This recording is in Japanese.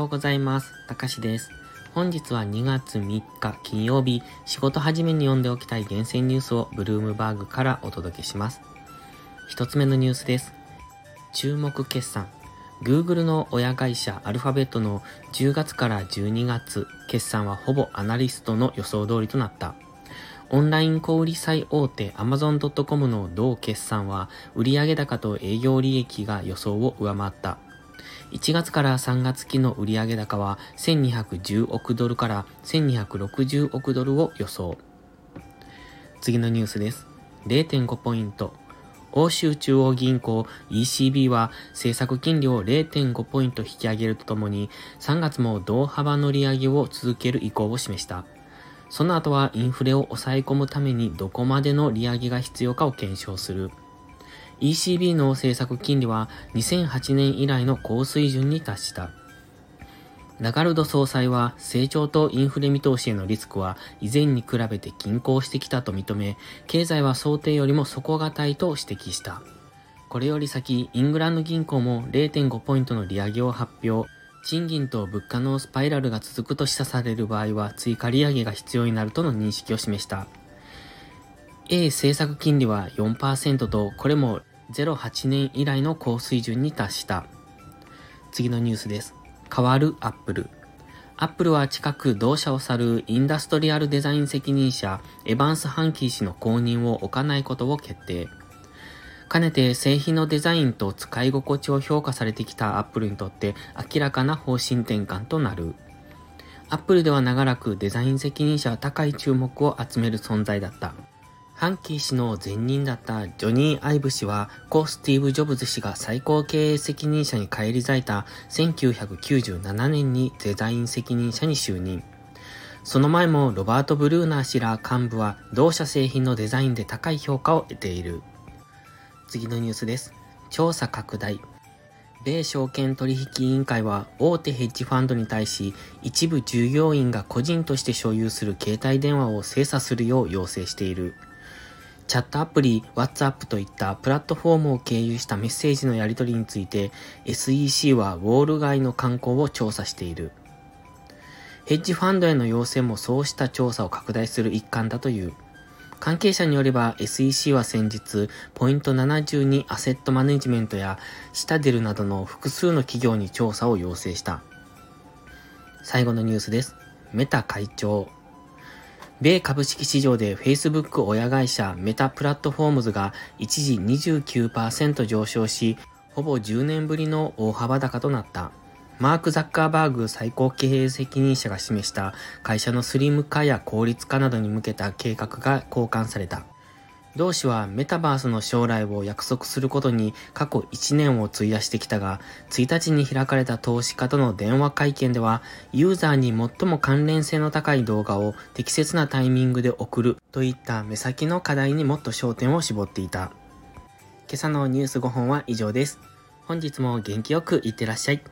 ようございます。たかしです。本日は2月3日金曜日、仕事始めに読んでおきたい厳選ニュースをブルームバーグからお届けします。一つ目のニュースです。注目決算。Google の親会社アルファベットの10月から12月決算はほぼアナリストの予想通りとなった。オンライン小売最大手 Amazon.com の同決算は売上高と営業利益が予想を上回った。1月から3月期の売上高は1210億ドルから1260億ドルを予想。次のニュースです。0.5ポイント。欧州中央銀行 ECB は政策金利を0.5ポイント引き上げるとともに3月も同幅の利上げを続ける意向を示した。その後はインフレを抑え込むためにどこまでの利上げが必要かを検証する。ECB の政策金利は2008年以来の高水準に達した。ラガルド総裁は成長とインフレ見通しへのリスクは以前に比べて均衡してきたと認め、経済は想定よりも底堅いと指摘した。これより先、イングランド銀行も0.5ポイントの利上げを発表。賃金と物価のスパイラルが続くと示唆される場合は追加利上げが必要になるとの認識を示した。A 政策金利は4%と、これも08年以来の高水準に達した。次のニュースです。変わるアップル。アップルは近く同社を去るインダストリアルデザイン責任者エヴァンス・ハンキー氏の後任を置かないことを決定。かねて製品のデザインと使い心地を評価されてきたアップルにとって明らかな方針転換となる。アップルでは長らくデザイン責任者は高い注目を集める存在だった。ハンキー氏の前任だったジョニー・アイブ氏は、故スティーブ・ジョブズ氏が最高経営責任者に返り咲いた1997年にデザイン責任者に就任。その前もロバート・ブルーナー氏ら幹部は同社製品のデザインで高い評価を得ている。次のニュースです。調査拡大。米証券取引委員会は大手ヘッジファンドに対し一部従業員が個人として所有する携帯電話を精査するよう要請している。チャットアプリ、WhatsApp といったプラットフォームを経由したメッセージのやり取りについて SEC はウォール街の観光を調査している。ヘッジファンドへの要請もそうした調査を拡大する一環だという。関係者によれば SEC は先日、ポイント72アセットマネジメントやシタデルなどの複数の企業に調査を要請した。最後のニュースです。メタ会長、米株式市場で Facebook 親会社メタプラットフォームズが一時29%上昇し、ほぼ10年ぶりの大幅高となった。マーク・ザッカーバーグ最高経営責任者が示した会社のスリム化や効率化などに向けた計画が交換された。同氏はメタバースの将来を約束することに過去1年を費やしてきたが、1日に開かれた投資家との電話会見では、ユーザーに最も関連性の高い動画を適切なタイミングで送るといった目先の課題にもっと焦点を絞っていた。今朝のニュース5本は以上です。本日も元気よくいってらっしゃい。